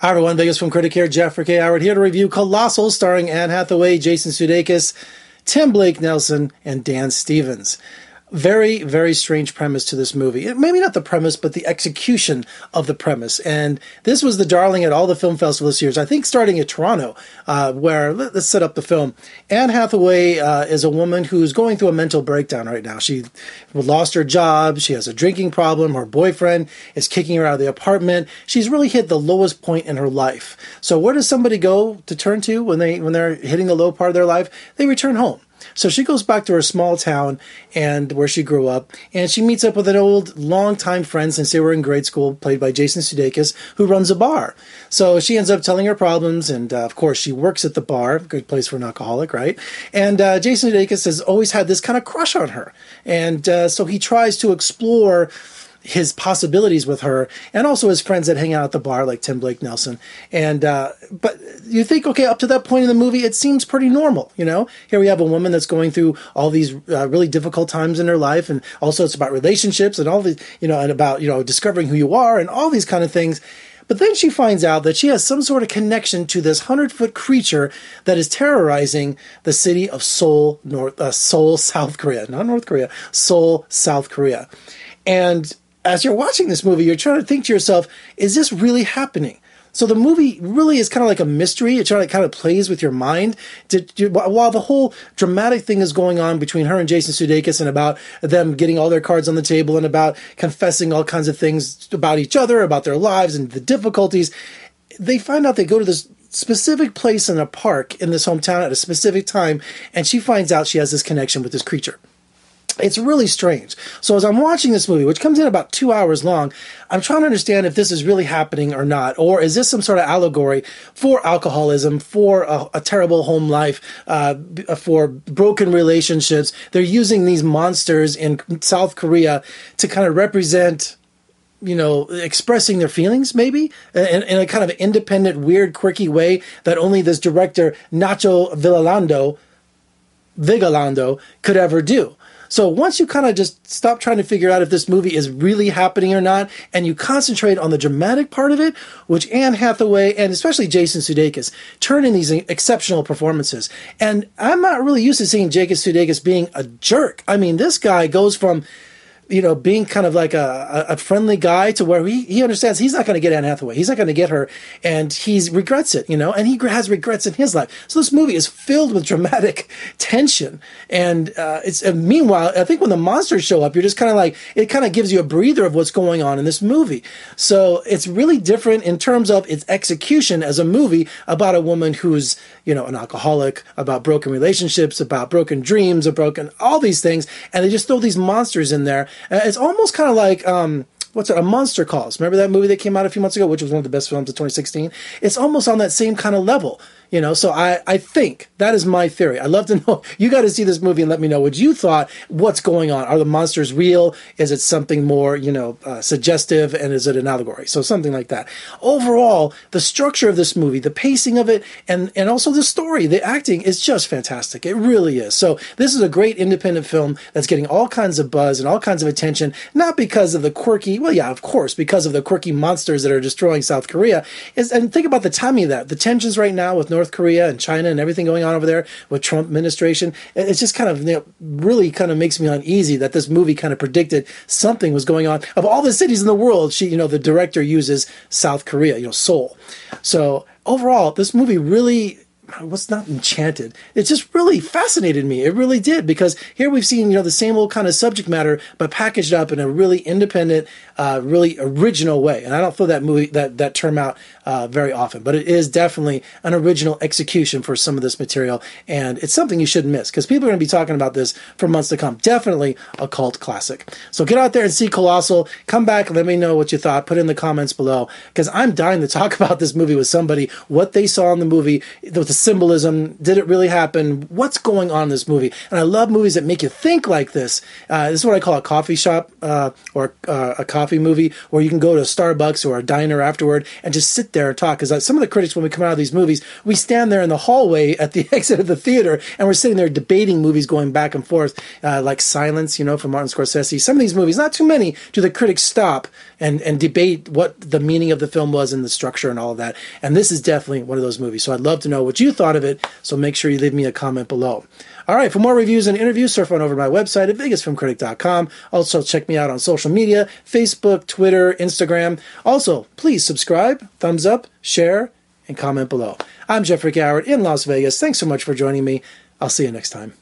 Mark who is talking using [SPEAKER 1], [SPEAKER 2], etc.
[SPEAKER 1] Hi everyone, Vegas film critic here, Jeffrey K. Howard here to review Colossal, starring Anne Hathaway, Jason Sudeikis, Tim Blake Nelson, and Dan Stevens very very strange premise to this movie. Maybe not the premise but the execution of the premise. And this was the darling at all the film festivals this year i think starting at toronto uh, where let, us set up the film. Anne hathaway uh, is a woman who's going through a mental breakdown right now. She lost her job she has a drinking problem her boyfriend is kicking her out of the apartment. She's really hit the lowest point in her life. So where does somebody go to turn to when they when they're hitting the low part of their life? They return home so she goes back to her small town and where she grew up, and she meets up with an old, longtime friend since they were in grade school, played by Jason Sudeikis, who runs a bar. So she ends up telling her problems, and uh, of course she works at the bar, good place for an alcoholic, right? And uh, Jason Sudeikis has always had this kind of crush on her, and uh, so he tries to explore his possibilities with her and also his friends that hang out at the bar like Tim Blake Nelson. And uh, but you think okay, up to that point in the movie, it seems pretty normal. You know, here we have a woman that's going through all these uh, really difficult times in her life, and also it's about relationships and all these you know and about you know discovering who you are and all these kind of things. But then she finds out that she has some sort of connection to this hundred foot creature that is terrorizing the city of Seoul, North uh, Seoul, South Korea, not North Korea, Seoul, South Korea, and as you're watching this movie, you're trying to think to yourself, is this really happening? So the movie really is kind of like a mystery. It kind of, kind of plays with your mind. To, to, while the whole dramatic thing is going on between her and Jason Sudeikis and about them getting all their cards on the table and about confessing all kinds of things about each other, about their lives and the difficulties, they find out they go to this specific place in a park in this hometown at a specific time, and she finds out she has this connection with this creature. It's really strange. So as I'm watching this movie, which comes in about two hours long, I'm trying to understand if this is really happening or not, or is this some sort of allegory for alcoholism, for a, a terrible home life, uh, for broken relationships? They're using these monsters in South Korea to kind of represent you know, expressing their feelings maybe in, in, a kind of independent, weird, quirky way that only this director, Nacho Villalando, Vigalondo, could ever do. So once you kind of just stop trying to figure out if this movie is really happening or not, and you concentrate on the dramatic part of it, which Anne Hathaway and especially Jason Sudeikis turn in these exceptional performances. And I'm not really used to seeing Jason Sudeikis being a jerk. I mean, this guy goes from you know, being kind of like a, a friendly guy to where he, he understands he's not going to get Anne Hathaway. He's not going to get her. And he regrets it, you know, and he has regrets in his life. So this movie is filled with dramatic tension. And uh, it's, and meanwhile, I think when the monsters show up, you're just kind of like, it kind of gives you a breather of what's going on in this movie. So it's really different in terms of its execution as a movie about a woman who's, you know, an alcoholic, about broken relationships, about broken dreams, about broken, all these things. And they just throw these monsters in there uh, it's almost kind of like um, what's it? A Monster Calls. Remember that movie that came out a few months ago, which was one of the best films of 2016. It's almost on that same kind of level. You know, so I, I think that is my theory. I'd love to know. You got to see this movie and let me know what you thought. What's going on? Are the monsters real? Is it something more, you know, uh, suggestive? And is it an allegory? So something like that. Overall, the structure of this movie, the pacing of it, and, and also the story, the acting is just fantastic. It really is. So this is a great independent film that's getting all kinds of buzz and all kinds of attention, not because of the quirky, well, yeah, of course, because of the quirky monsters that are destroying South Korea. Is, and think about the timing of that. The tensions right now with North Korea and China and everything going on over there with Trump administration. It's just kind of you know, really kind of makes me uneasy that this movie kind of predicted something was going on. Of all the cities in the world, she you know the director uses South Korea, you know Seoul. So overall, this movie really was not enchanted. It just really fascinated me. It really did because here we've seen you know the same old kind of subject matter, but packaged up in a really independent, uh, really original way. And I don't throw that movie that that term out uh, very often, but it is definitely an original execution for some of this material, and it's something you shouldn't miss because people are going to be talking about this for months to come. Definitely a cult classic. So get out there and see Colossal. Come back, let me know what you thought. Put in the comments below because I'm dying to talk about this movie with somebody, what they saw in the movie, the symbolism? Did it really happen? What's going on in this movie? And I love movies that make you think like this. Uh, this is what I call a coffee shop uh, or uh, a coffee movie, where you can go to a Starbucks or a diner afterward and just sit there and talk. Because uh, some of the critics, when we come out of these movies, we stand there in the hallway at the exit of the theater and we're sitting there debating movies going back and forth, uh, like Silence, you know, from Martin Scorsese. Some of these movies, not too many, do the critics stop and, and debate what the meaning of the film was and the structure and all of that. And this is definitely one of those movies. So I'd love to know what you thought of it. So make sure you leave me a comment below. All right, for more reviews and interviews, surf on over to my website at vegasfilmcritic.com. Also, check me out on social media Facebook, Twitter, Instagram. Also, please subscribe, thumbs up, share, and comment below. I'm Jeffrey Howard in Las Vegas. Thanks so much for joining me. I'll see you next time.